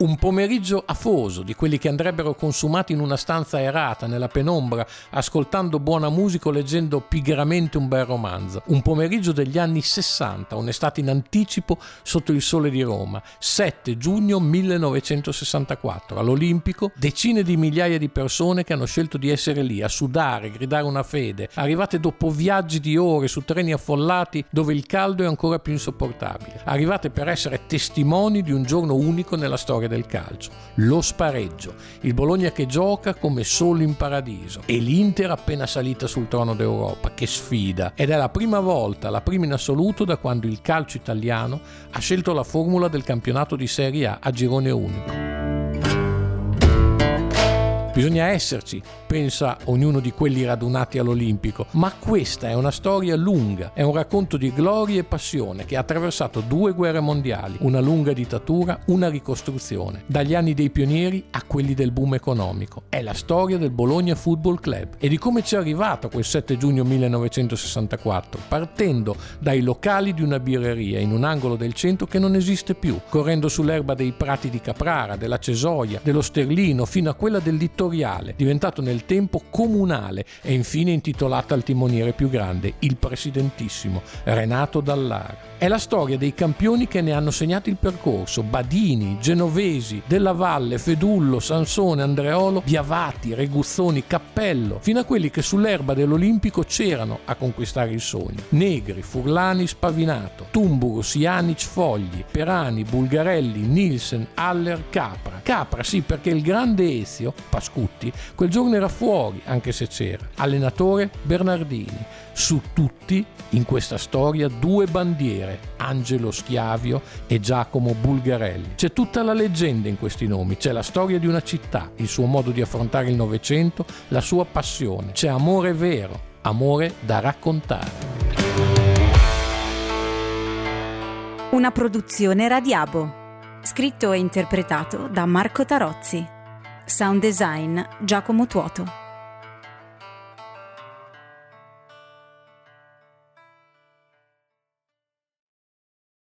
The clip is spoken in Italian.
Un pomeriggio afoso, di quelli che andrebbero consumati in una stanza aerata, nella penombra, ascoltando buona musica o leggendo pigramente un bel romanzo. Un pomeriggio degli anni 60, un'estate in anticipo sotto il sole di Roma, 7 giugno 1964. All'Olimpico, decine di migliaia di persone che hanno scelto di essere lì, a sudare, gridare una fede, arrivate dopo viaggi di ore su treni affollati dove il caldo è ancora più insopportabile. Arrivate per essere testimoni di un giorno unico nella storia del calcio, lo spareggio, il Bologna che gioca come solo in paradiso. E l'Inter appena salita sul trono d'Europa, che sfida. Ed è la prima volta, la prima in assoluto da quando il calcio italiano ha scelto la formula del campionato di Serie A a girone unico. Bisogna esserci, pensa ognuno di quelli radunati all'Olimpico, ma questa è una storia lunga, è un racconto di gloria e passione che ha attraversato due guerre mondiali, una lunga dittatura, una ricostruzione, dagli anni dei pionieri a quelli del boom economico. È la storia del Bologna Football Club e di come ci è arrivato quel 7 giugno 1964, partendo dai locali di una birreria in un angolo del centro che non esiste più, correndo sull'erba dei prati di Caprara, della Cesoia, dello Sterlino, fino a quella del Littoriale territoriale, diventato nel tempo comunale e infine intitolata al timoniere più grande, il presidentissimo Renato Dallara. È la storia dei campioni che ne hanno segnato il percorso, Badini, Genovesi, Della Valle, Fedullo, Sansone, Andreolo, Biavati, Reguzzoni, Cappello, fino a quelli che sull'erba dell'Olimpico c'erano a conquistare il sogno. Negri, Furlani, Spavinato, Tumburo, Sianic, Fogli, Perani, Bulgarelli, Nielsen, Haller, Capra. Capra sì perché il grande Ezio, Pascutti, quel giorno era fuori anche se c'era. Allenatore Bernardini. Su tutti in questa storia due bandiere Angelo Schiavio e Giacomo Bulgarelli. C'è tutta la leggenda in questi nomi, c'è la storia di una città, il suo modo di affrontare il Novecento, la sua passione. C'è amore vero, amore da raccontare. Una produzione Radiabo. Scritto e interpretato da Marco Tarozzi. Sound design Giacomo Tuoto.